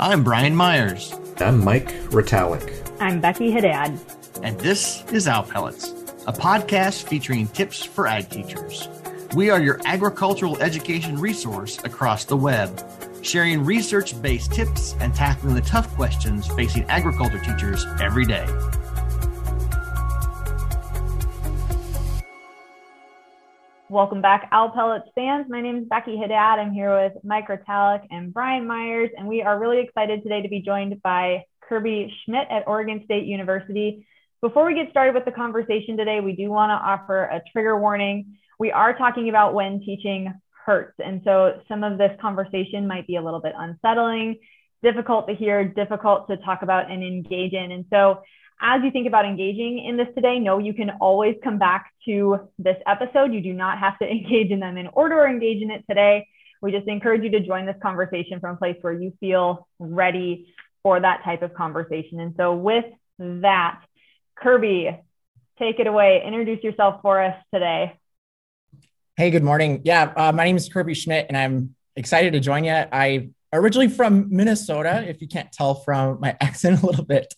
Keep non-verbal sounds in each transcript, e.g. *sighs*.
I'm Brian Myers. I'm Mike Retallick. I'm Becky Haddad. And this is Owl Pellets, a podcast featuring tips for ag teachers. We are your agricultural education resource across the web, sharing research based tips and tackling the tough questions facing agriculture teachers every day. Welcome back, Owl Pellets fans. My name is Becky Haddad. I'm here with Mike Retallick and Brian Myers, and we are really excited today to be joined by Kirby Schmidt at Oregon State University. Before we get started with the conversation today, we do want to offer a trigger warning. We are talking about when teaching hurts, and so some of this conversation might be a little bit unsettling, difficult to hear, difficult to talk about and engage in. And so as you think about engaging in this today, know you can always come back to this episode. You do not have to *laughs* engage in them in order or engage in it today. We just encourage you to join this conversation from a place where you feel ready for that type of conversation. And so, with that, Kirby, take it away. Introduce yourself for us today. Hey, good morning. Yeah, uh, my name is Kirby Schmidt, and I'm excited to join you. I originally from Minnesota, if you can't tell from my *laughs* accent a little bit.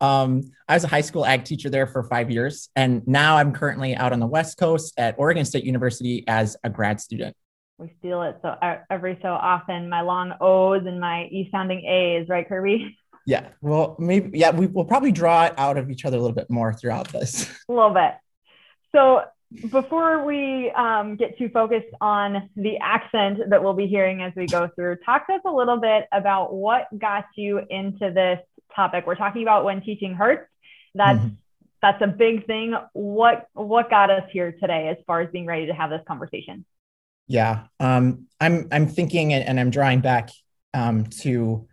Um, I was a high school ag teacher there for five years, and now I'm currently out on the West Coast at Oregon State University as a grad student. We steal it so every so often. My long O's and my E sounding A's, right, Kirby? Yeah. Well, maybe. Yeah, we will probably draw it out of each other a little bit more throughout this. A little bit. So before we um, get too focused on the accent that we'll be hearing as we go through, talk to us a little bit about what got you into this topic. We're talking about when teaching hurts. That's mm-hmm. that's a big thing. What what got us here today as far as being ready to have this conversation? Yeah, um, I'm I'm thinking and I'm drawing back um, to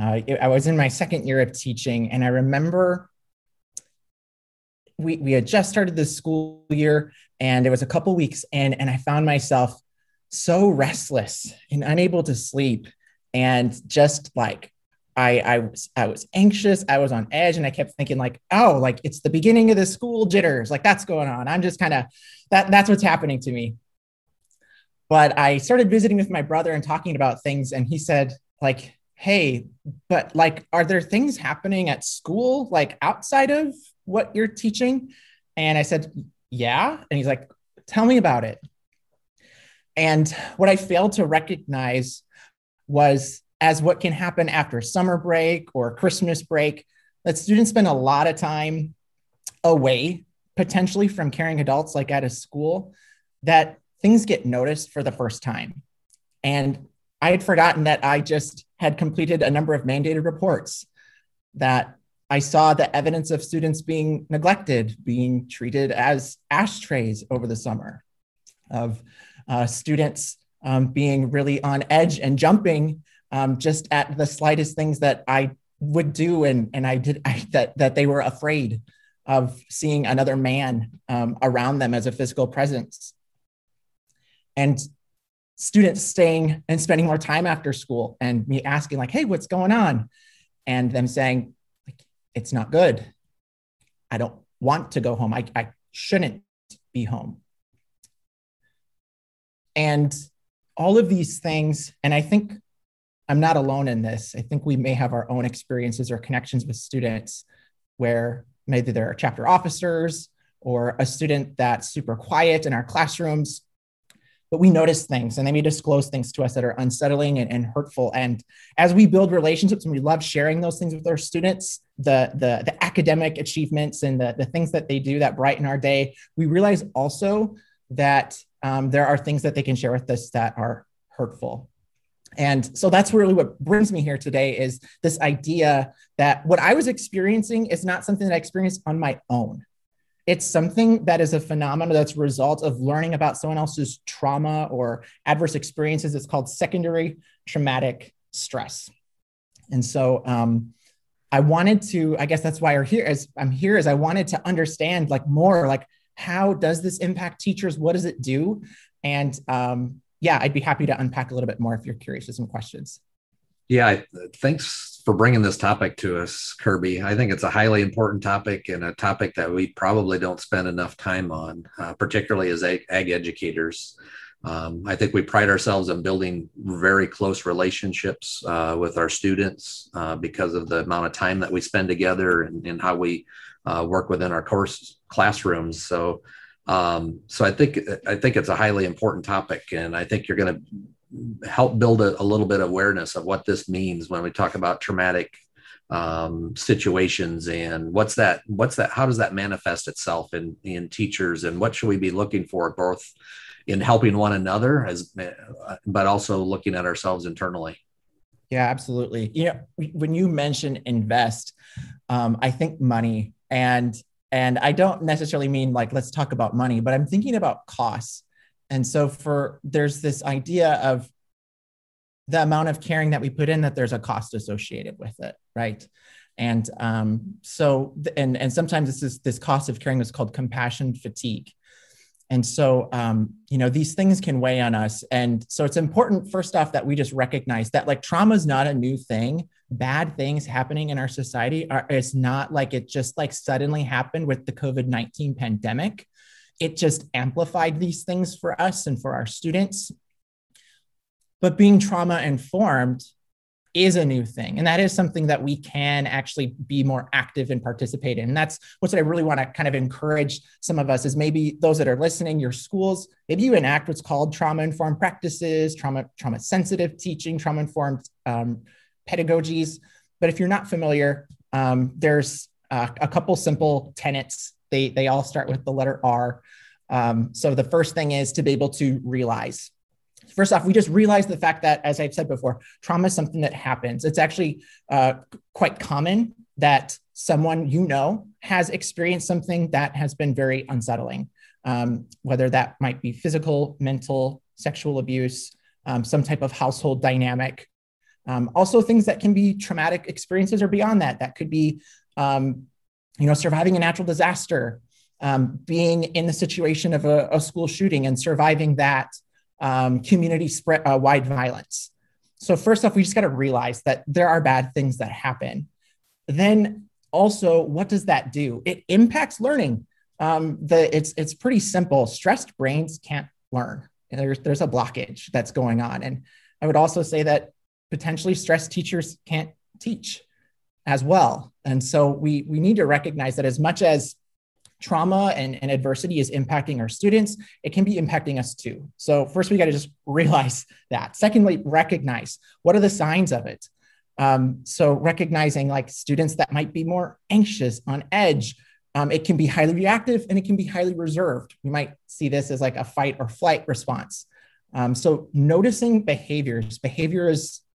uh, I was in my second year of teaching, and I remember we we had just started the school year, and it was a couple weeks in, and I found myself so restless and unable to sleep, and just like I, I was I was anxious, I was on edge, and I kept thinking like, oh, like it's the beginning of the school jitters, like that's going on. I'm just kind of that that's what's happening to me. But I started visiting with my brother and talking about things, and he said like, hey, but like, are there things happening at school like outside of what you're teaching? And I said, yeah, and he's like, tell me about it. And what I failed to recognize was as what can happen after summer break or Christmas break, that students spend a lot of time away, potentially from caring adults, like at a school, that things get noticed for the first time. And I had forgotten that I just had completed a number of mandated reports, that I saw the evidence of students being neglected, being treated as ashtrays over the summer, of uh, students um, being really on edge and jumping um, just at the slightest things that I would do and and I did *laughs* I, that that they were afraid of seeing another man um, around them as a physical presence. And students staying and spending more time after school and me asking like, "Hey, what's going on?" and them saying, like, "It's not good. I don't want to go home. I, I shouldn't be home." And all of these things, and I think I'm not alone in this. I think we may have our own experiences or connections with students where maybe there are chapter officers or a student that's super quiet in our classrooms, but we notice things and they may disclose things to us that are unsettling and, and hurtful. And as we build relationships and we love sharing those things with our students, the, the, the academic achievements and the, the things that they do that brighten our day, we realize also that um, there are things that they can share with us that are hurtful and so that's really what brings me here today is this idea that what I was experiencing is not something that I experienced on my own. It's something that is a phenomenon that's a result of learning about someone else's trauma or adverse experiences. It's called secondary traumatic stress. And so um, I wanted to, I guess that's why I'm here as I'm here is I wanted to understand like more like how does this impact teachers? What does it do? And um, yeah, I'd be happy to unpack a little bit more if you're curious to some questions. Yeah, thanks for bringing this topic to us, Kirby. I think it's a highly important topic and a topic that we probably don't spend enough time on, uh, particularly as ag, ag educators. Um, I think we pride ourselves in building very close relationships uh, with our students uh, because of the amount of time that we spend together and, and how we uh, work within our course classrooms. So, um, so I think I think it's a highly important topic, and I think you're going to help build a, a, little bit of awareness of what this means when we talk about traumatic um, situations and what's that what's that how does that manifest itself in in teachers and what should we be looking for both in helping one another as but also looking at ourselves internally? Yeah absolutely. You know when you mention invest um, i think money and and i don't necessarily mean like let's talk about money but i'm thinking about costs. And so for there's this idea of the amount of caring that we put in that there's a cost associated with it right? And um, so and and sometimes this is this cost of caring is called compassion fatigue. And so um, you know these things can weigh on us. And so it's important first off that we just recognize that like trauma is not a new thing bad things happening in our society are it's not like it just like suddenly happened with the covid-19 pandemic it just amplified these things for us and for our students but being trauma informed is a new thing. And that is something that we can actually be more active and participate in. And that's what I really want to kind of encourage some of us is maybe those that are listening, your schools, maybe you enact what's called trauma informed practices, trauma, trauma sensitive teaching, trauma informed um, pedagogies. But if you're not familiar, um, there's uh, a couple simple tenets. They, they all start with the letter R. Um, so the first thing is to be able to realize First off, we just realize the fact that, as I've said before, trauma is something that happens. It's actually uh, quite common that someone you know has experienced something that has been very unsettling, um, whether that might be physical, mental, sexual abuse, um, some type of household dynamic. Um, also, things that can be traumatic experiences or beyond that. That could be, um, you know, surviving a natural disaster, um, being in the situation of a, a school shooting and surviving that, um, community spread uh, wide violence. So first off, we just got to realize that there are bad things that happen. Then also, what does that do? It impacts learning. Um, the it's it's pretty simple. Stressed brains can't learn. There's there's a blockage that's going on, and I would also say that potentially stressed teachers can't teach as well. And so we we need to recognize that as much as trauma and, and adversity is impacting our students, it can be impacting us too. So, first, we got to just *laughs* realize that. Secondly, recognize what are the signs of it. Um, so, recognizing like students that might be more anxious, on edge, um, it can be highly reactive and it can be highly reserved. We might see this as like a fight or flight response. Um, so, noticing behaviors, behavior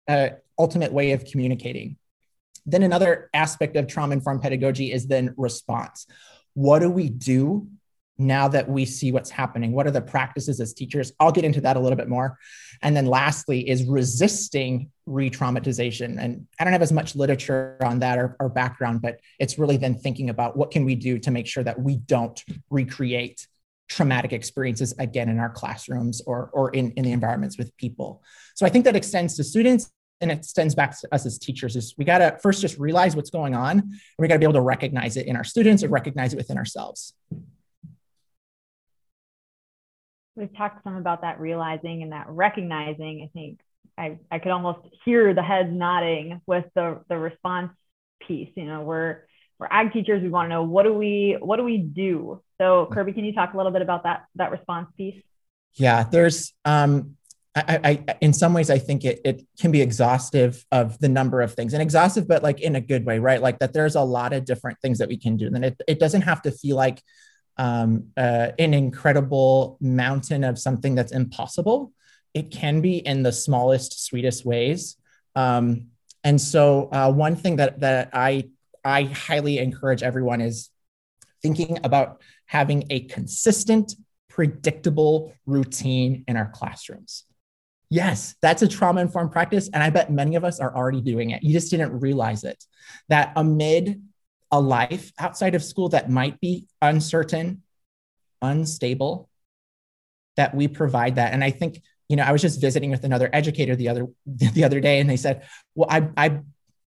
an ultimate way of communicating. Then, another aspect of trauma informed pedagogy is then response what do we do now that we see what's happening? What are the practices as teachers? I'll get into that a little bit more. And then lastly is resisting re traumatization. And I don't have as much literature on that or, or, background, but it's really then thinking about what can we do to make sure that we don't recreate traumatic experiences again in our classrooms or, or in, in the environments with people. So I think that extends to students and it extends back to us as teachers is we got to first just realize what's going on and we got to be able to recognize it in our students and recognize it within ourselves. We've talked some about that realizing and that recognizing. I think i, I could almost hear the heads nodding with the, the response piece you know we're we're ag teachers we want to know what do we what do we do? So kirby can you talk a little bit about that that response piece? Yeah there's um I, I, in some ways, I think it, it can be exhaustive of the number of things and exhaustive, but like in a good way, right? Like that there's a lot of different things that we can do. And it, it doesn't have to feel like um, uh, an incredible mountain of something that's impossible. It can be in the smallest, sweetest ways. Um, and so uh, one thing that, that I, I highly encourage everyone is thinking about having a consistent, predictable routine in our classrooms. Yes, that's a trauma informed practice. And I bet many of us are already doing it. You just didn't realize it. That amid a life outside of school that might be uncertain, unstable, that we provide that. And I think, you know, I was just visiting with another educator the other *laughs* the other day, and they said, Well, I, I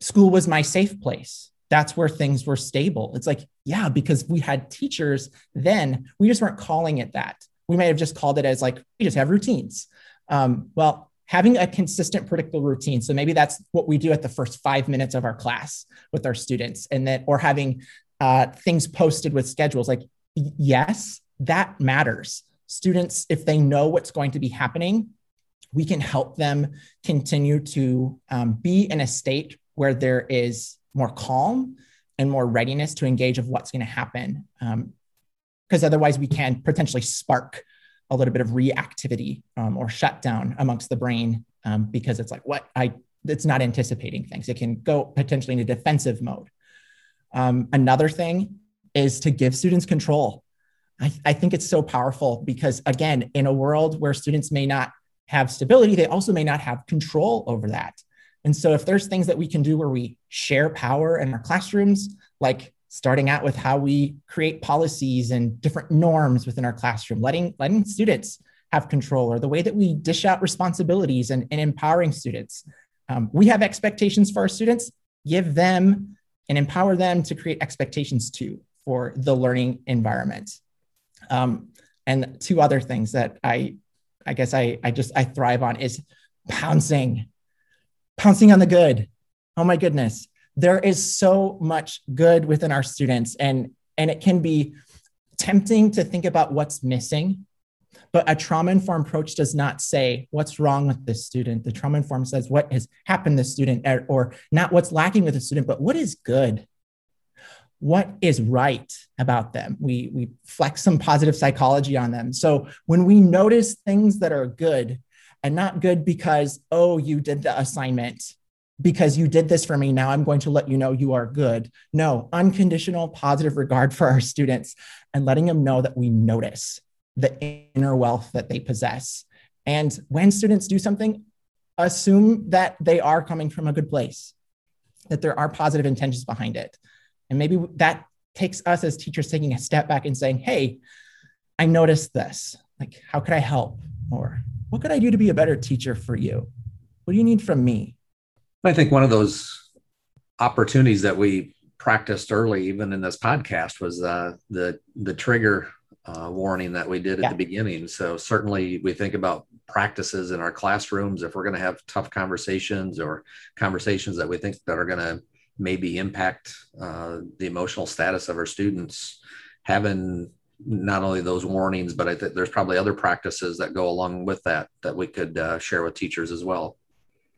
school was my safe place. That's where things were stable. It's like, yeah, because we had teachers then, we just weren't calling it that we might have just called it as like, we just have routines. Um, well, having a consistent predictable routine. So maybe that's what we do at the first five minutes of our class with our students, and then, or having uh, things posted with schedules. Like, yes, that matters. Students, if they know what's going to be happening, we can help them continue to um, be in a state where there is more calm and more readiness to engage of what's going to happen. Because um, otherwise, we can potentially spark a little bit of reactivity um, or shutdown amongst the brain um, because it's like, what I, it's not anticipating things. It can go potentially into defensive mode. Um, another thing is to give students control. I, I think it's so powerful because, again, in a world where students may not have stability, they also may not have control over that. And so, if there's things that we can do where we share power in our classrooms, like starting out with how we create policies and different norms within our classroom, letting, letting students have control, or the way that we dish out responsibilities and, and empowering students. Um, we have expectations for our students, give them and empower them to create expectations too for the learning environment. Um, and two other things that I, I guess I, I just I thrive on is pouncing pouncing on the good. Oh my goodness. There is so much good within our students and and it can be tempting to think about what's missing. But a trauma informed approach does not say what's wrong with this student. The trauma informed says what has happened to the student, er, or not what's lacking with the student, but what is good what is right about them. We, we flex some positive psychology on them. So when we notice things that are good, and not good because, oh, you did the assignment because you did this for me. Now I'm going to let you know you are good. No, unconditional positive regard for our students and letting them know that we notice the inner wealth that they possess. And when students do something, assume that they are coming from a good place, that there are positive intentions behind it. And maybe that takes us as teachers taking a step back and saying, hey, I noticed this. Like, how could I help? Or what could I do to be a better teacher for you? What do you need from me? I think one of those opportunities that we practiced early, even in this podcast, was uh, the the trigger uh, warning that we did at yeah. the beginning. So certainly, we think about practices in our classrooms if we're going to have tough conversations or conversations that we think that are going to maybe impact uh, the emotional status of our students. Having not only those warnings, but I think there's probably other practices that go along with that that we could uh, share with teachers as well.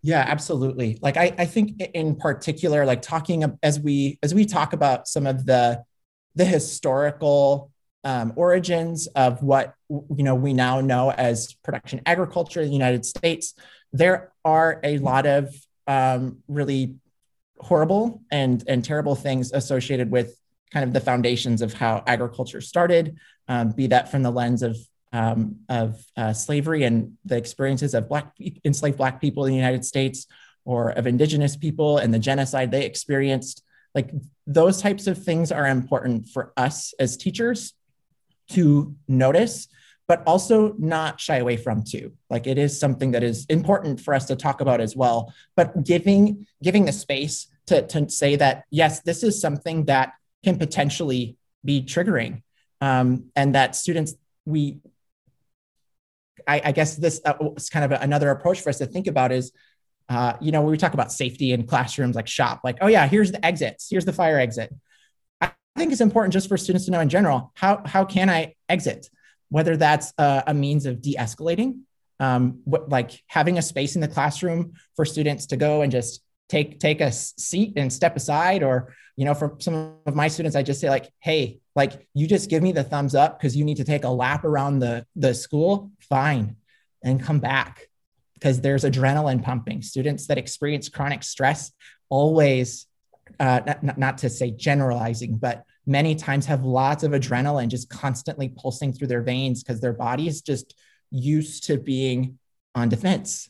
Yeah, absolutely. Like I, I think in particular, like talking as we as we talk about some of the the historical um, origins of what you know we now know as production agriculture in the United States, there are a lot of um, really horrible and and terrible things associated with kind of the foundations of how agriculture started, um, be that from the lens of um, of uh, slavery and the experiences of black enslaved black people in the United States, or of indigenous people and the genocide they experienced. Like those types of things are important for us as teachers to notice, but also not shy away from too. Like it is something that is important for us to talk about as well. But giving giving the space to, to say that yes, this is something that can potentially be triggering um, and that students we I, I guess this uh, is kind of another approach for us to think about is uh, you know when we talk about safety in classrooms like shop like oh yeah here's the exits here's the fire exit. I think it's important just for students to know in general how how can i exit? Whether that's a, a means of de-escalating um, what, like having a space in the classroom for students to go and just take take a seat and step aside or you know for some of my students i just say like hey like you just give me the thumbs up because you need to take a lap around the the school fine and come back. Because there's adrenaline pumping. Students that experience chronic stress always uh, not, not to say generalizing but many times have lots of adrenaline just constantly pulsing through their veins because their body is just used to being on defense.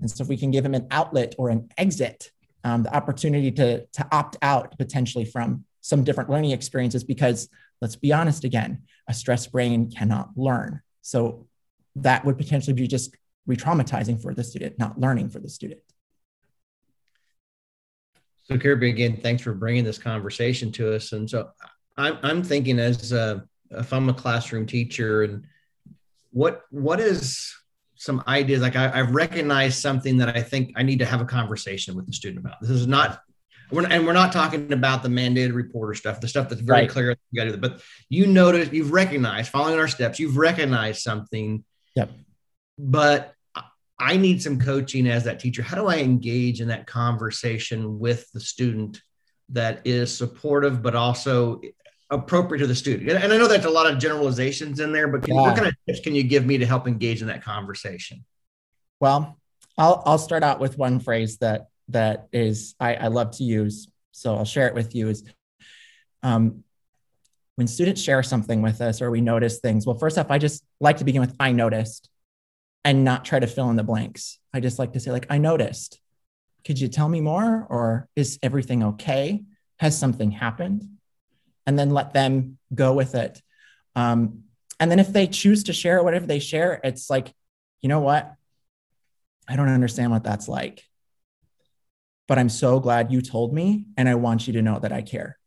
And so if we can give them an outlet or an exit um, the opportunity to, to opt out potentially from some different learning experiences because let's be honest again, a stressed brain cannot learn. So that would potentially be just re-traumatizing for the student, not learning for the student. So Kirby, again, thanks for bringing this conversation to us. And so I'm, I'm thinking as uh, if I'm a classroom teacher and what what is some ideas like I, have recognized something that I think I need to have a conversation with the student about. This is not, we're, and we're not talking about the mandated reporter stuff, the stuff that's very right. clear. You got to do, but you notice, you've recognized, following our steps, you've recognized something. Yep. But I need some coaching as that teacher. How do I engage in that conversation with the student that is supportive, but also appropriate to the student? And I know that's a lot of generalizations in there, but can, yeah. what kind of tips can you give me to help engage in that conversation? Well, I'll I'll start out with one phrase that that is I, I love to use. So I'll share it with you is um, when students share something with us or we notice things. Well, first off, I just like to begin with I noticed and not try to fill in the blanks. I just like to say, like, I noticed. Could you tell me more? Or is everything okay? Has something happened? And then let them go with it. Um, and then if they choose to share whatever they share, it's like, you know what? I don't understand what that's like. But I'm so glad you told me, and I want you to know that I care.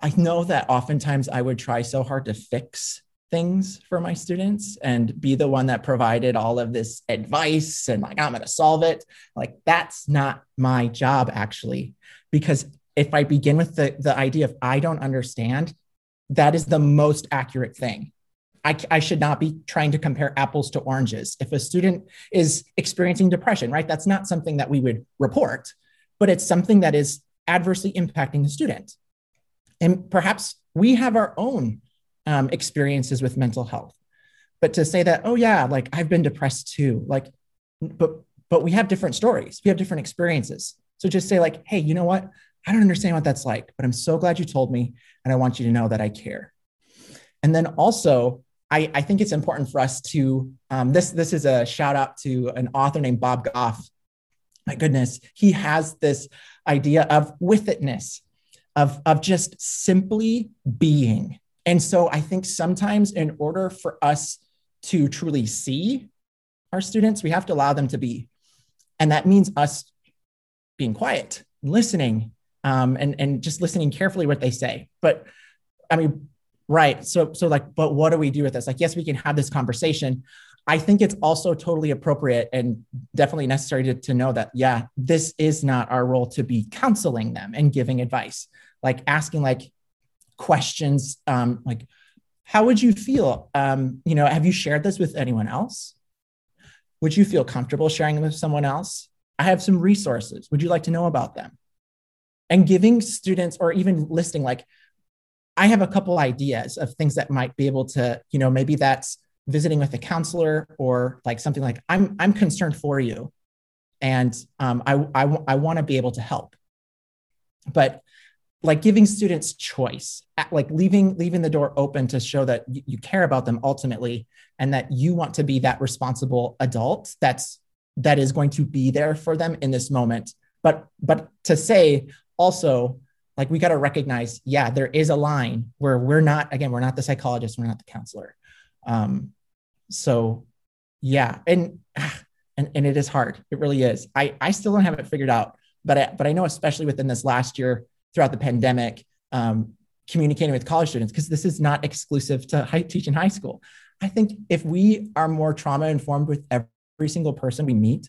I know that oftentimes I would try so hard to fix things for my students and be the one that provided all of this advice and like i'm going to solve it like that's not my job actually because if i begin with the, the idea of i don't understand that is the most accurate thing I, I should not be trying to compare apples to oranges if a student is experiencing depression right that's not something that we would report but it's something that is adversely impacting the student and perhaps we have our own um, experiences with mental health. But to say that, oh yeah, like I've been depressed too, like, but but we have different stories, we have different experiences. So just say like, hey, you know what? I don't understand what that's like, but I'm so glad you told me, and I want you to know that I care. And then also, I, I think it's important for us to um, this this is a shout out to an author named Bob Goff. My goodness, he has this idea of with itness, of of just simply being and so I think sometimes, in order for us to truly see our students, we have to allow them to be. And that means us being quiet, listening, um, and, and just listening carefully what they say. But I mean, right. So, so like, but what do we do with this? Like, yes, we can have this conversation. I think it's also totally appropriate and definitely necessary to, to know that, yeah, this is not our role to be counseling them and giving advice. Like asking, like, questions um, like how would you feel um, you know have you shared this with anyone else would you feel comfortable sharing with someone else i have some resources would you like to know about them and giving students or even listing like i have a couple ideas of things that might be able to you know maybe that's visiting with a counselor or like something like i'm i'm concerned for you and um, I, I, I want to be able to help. But like giving students choice like leaving leaving the door open to show that you, you, care about them ultimately and that you want to be that responsible adult that's that is going to be there for them in this moment. But but to say also like we got to recognize yeah there is a line where we're not again we're not the psychologist we're not the counselor. Um so yeah and *sighs* and, and it is hard. It really is. I i still don't have it figured out but I, but i know especially within this last year throughout the pandemic, um, communicating with college students, because this is not exclusive to high, teaching high school. I think if we are more trauma informed with every single person we meet,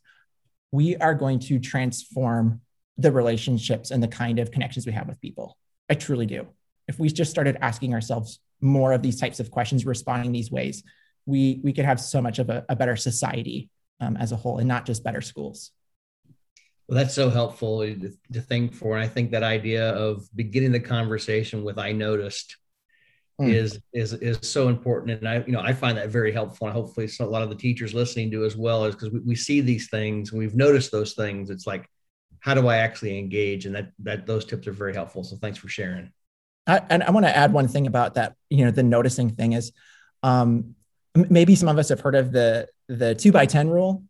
we are going to transform the relationships and the kind of connections we have with people. I truly do. If we just started asking ourselves more of these types of questions, responding these ways, we we could have so much of a, a better society um, as a whole, and not just better schools. Well, that's so helpful to, to, think for. And I think that idea of beginning the conversation with I noticed mm. is is is so important. And I, you know, I find that very helpful. And hopefully a lot of the teachers listening do as well, is because we, we see these things and we've noticed those things. It's like, how do I actually engage? And that that those tips are very helpful. So thanks for sharing. I, and I want to add one thing about that. You know, the noticing thing is um, maybe some of us have heard of the the two by ten rule.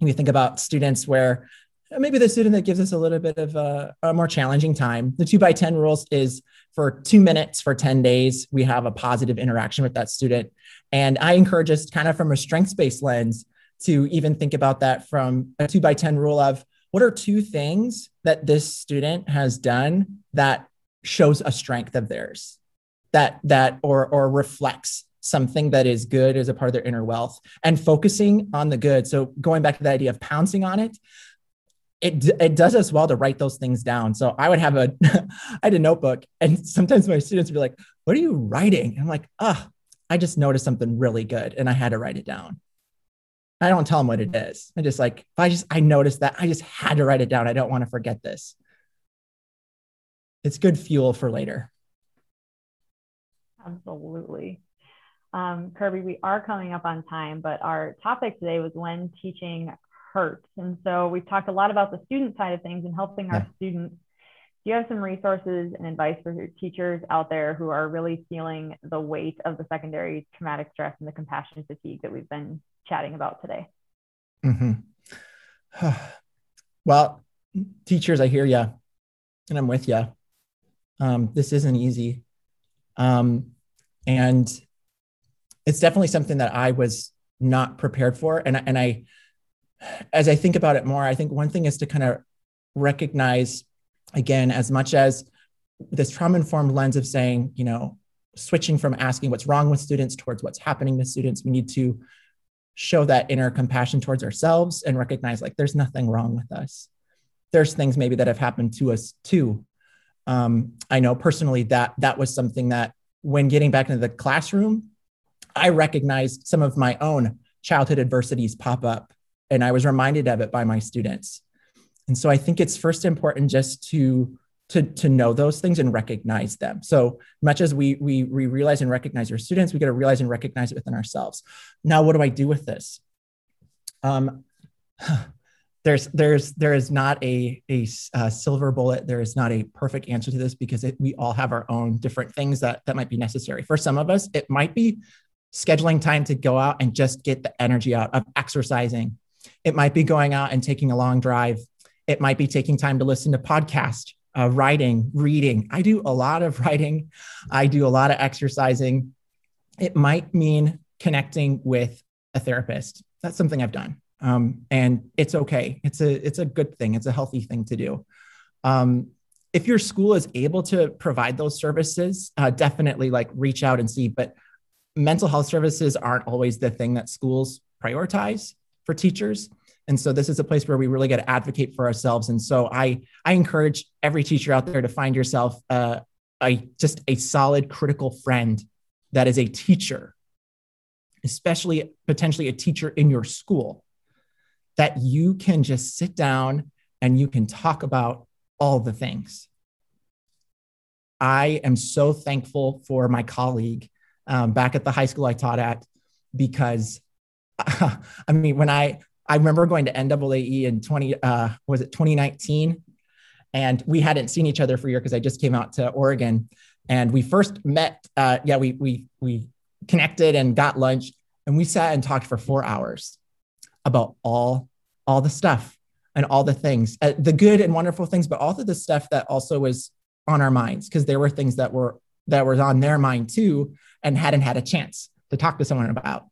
You think about students where maybe the student that gives us a little bit of a, a, more challenging time. The two by 10 rules is for two minutes for 10 days, we have a positive interaction with that student. And I encourage us kind of from a strengths based lens to even think about that from a two by 10 rule of what are two things that this student has done that shows a strength of theirs that that or or reflects something that is good as a part of their inner wealth and focusing on the good. So going back to the idea of pouncing on it, it, it does us well to write those things down. So I would have a, *laughs* I had a notebook and sometimes my students would be like, what are you writing? And I'm like, ah, oh, I just noticed something really good and I had to write it down. I don't tell them what it is. I just like, if I just, I noticed that I just had to write it down. I don't want to forget this. It's good fuel for later. Absolutely. Um, Kirby, we are coming up on time, but our topic today was when teaching hurts. And so we've talked a lot about the student side of things and helping yeah. our students. You have some resources and advice for teachers out there who are really feeling the weight of the secondary traumatic stress and the compassion fatigue that we've been chatting about today? Mm-hmm. *sighs* well, teachers, I hear you and I'm with you. Um, this isn't easy. Um, and it's definitely something that I was not prepared for. And, and I, as I think about it more, I think one thing is to kind of recognize, again, as much as this trauma informed lens of saying, you know, switching from asking what's wrong with students towards what's happening with students, we need to show that inner compassion towards ourselves and recognize like there's nothing wrong with us. There's things maybe that have happened to us too. Um, I know personally that that was something that when getting back into the classroom, I recognized some of my own childhood adversities pop up and I was reminded of it by my students. And so I think it's first important just to to, to know those things and recognize them. So much as we, we, we realize and recognize our students, we got to realize and recognize it within ourselves. Now, what do I do with this? Um, *sighs* there's there's there is not a, a, a silver bullet. There is not a perfect answer to this because it, we all have our own different things that that might be necessary. For some of us, it might be scheduling time to go out and just get the energy out of exercising, it might be going out and taking a long drive. It might be taking time to listen to podcast, uh, writing, reading. I do a lot of *laughs* writing. I do a lot of exercising. It might mean connecting with a therapist. That's something I've done. Um, and it's okay. It's a it's a good thing. It's a healthy thing to do. Um, if your school is able to provide those services, uh, definitely like reach out and see. But mental health services aren't always the thing that schools prioritize for teachers. And so this is a place where we really got to advocate for ourselves. And so I, I encourage every teacher out there to find yourself uh, a, just a solid critical friend that is a teacher, especially potentially a teacher in your school, that you can just sit down and you can talk about all the things. I am so thankful for my colleague um, back at the high school I taught at because *laughs* I mean, when I I remember going to NAAE in 20 uh, was it 2019, and we hadn't seen each other for a year because I just came out to Oregon, and we first met. Uh, yeah, we we we connected and got lunch, and we sat and talked for four hours about all all the stuff and all the things, uh, the good and wonderful things, but all the stuff that also was on our minds because there were things that were that was on their mind too and hadn't had a chance to talk to someone about.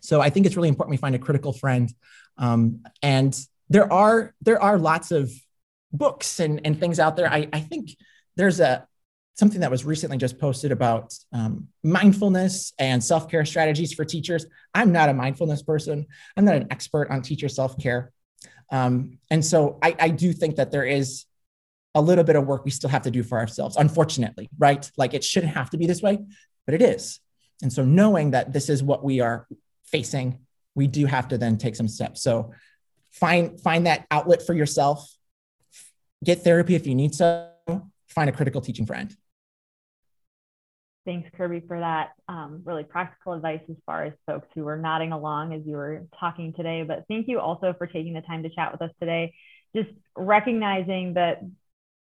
So I think it's really important we find a critical friend. Um, and there are there are lots of books and, and things out there. I, I think there's a something that was recently just posted about um, mindfulness and self-care strategies for teachers. I'm not a mindfulness person. I'm not an expert on teacher self-care. Um, and so I, I do think that there is a little bit of work we still have to do for ourselves, unfortunately, right? Like it shouldn't have to be this way, but it is. And so knowing that this is what we are facing, we do have to then take some steps. So find find that outlet for yourself. Get therapy if you need so. Find a critical teaching friend. Thanks, Kirby, for that um, really practical advice as far as folks who were nodding along as you were talking today. But thank you also for taking the time to chat with us today. Just recognizing that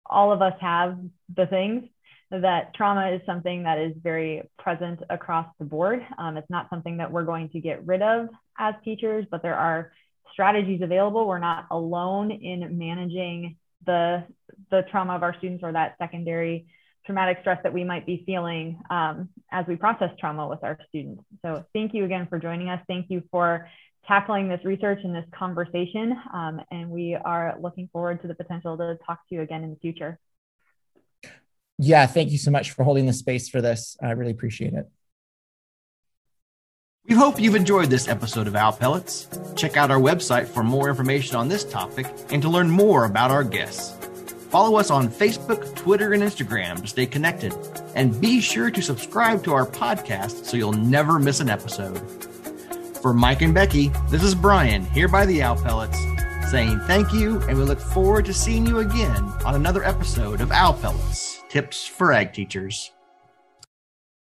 all of us have the things that trauma is something that is very present across the board. Um, it's not something that we're going to get rid of as teachers, but there are strategies available. We're not alone in managing the, the trauma of our students or that secondary traumatic stress that we might be feeling um, as we process trauma with our students. So thank you again for joining us. Thank you for tackling this research and this conversation. Um, and we are looking forward to the potential to talk to you again in the future. Yeah, thank you so much for holding the space for this. I really appreciate it. We hope you've enjoyed this episode of Owl Pellets. Check out our website for more information on this topic and to learn more about our guests. Follow us on Facebook, Twitter, and Instagram to stay connected. And be sure to subscribe to our podcast so you'll never miss an episode. For Mike and Becky, this is Brian here by the Owl Pellets saying thank you, and we look forward to seeing you again on another episode of Owl Pellets Tips for Ag Teachers.